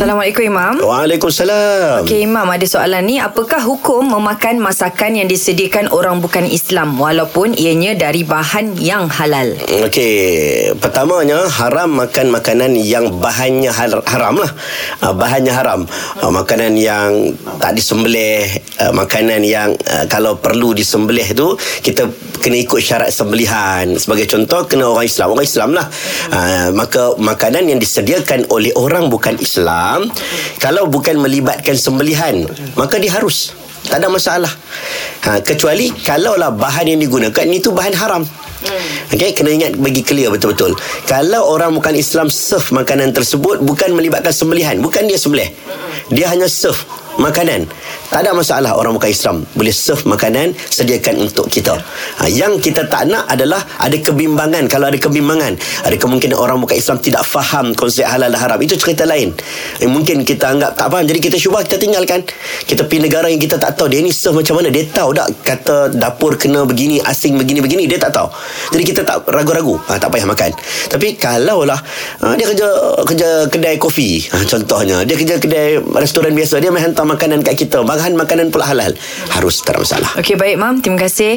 Assalamualaikum Imam. Waalaikumsalam. Okey Imam, ada soalan ni. Apakah hukum memakan masakan yang disediakan orang bukan Islam walaupun ianya dari bahan yang halal? Okey, pertamanya haram makan makanan yang bahannya har- haram lah. Uh, bahannya haram. Uh, makanan yang tak disembelih, uh, makanan yang kalau perlu disembelih tu kita kena ikut syarat sembelihan. Sebagai contoh kena orang Islam, orang Islam lah. Maka makanan yang disediakan oleh orang bukan Islam kalau bukan melibatkan sembelihan, maka dia harus tak ada masalah. Ha, kecuali kalaulah bahan yang digunakan itu bahan haram. Okey, kena ingat bagi clear betul-betul. Kalau orang bukan Islam serve makanan tersebut bukan melibatkan sembelihan, bukan dia sembelih. Dia hanya serve makanan. Tak ada masalah orang bukan Islam boleh serve makanan sediakan untuk kita. Ha, yang kita tak nak adalah ada kebimbangan. Kalau ada kebimbangan, ada kemungkinan orang bukan Islam tidak faham konsep halal dan haram. Itu cerita lain. Eh, mungkin kita anggap tak faham jadi kita cuba kita tinggalkan. Kita pergi negara yang kita tak tahu dia ni serve macam mana. Dia tahu tak kata dapur kena begini, asing begini-begini dia tak tahu. Jadi kita tak ragu-ragu. Ha, tak payah makan. Tapi kalaulah ha, dia kerja kerja kedai kopi ha, contohnya, dia kerja kedai restoran biasa, dia main hantar makanan kat kita. Bahan makanan pula halal. Harus tak ada masalah. Okey baik Mam, terima kasih.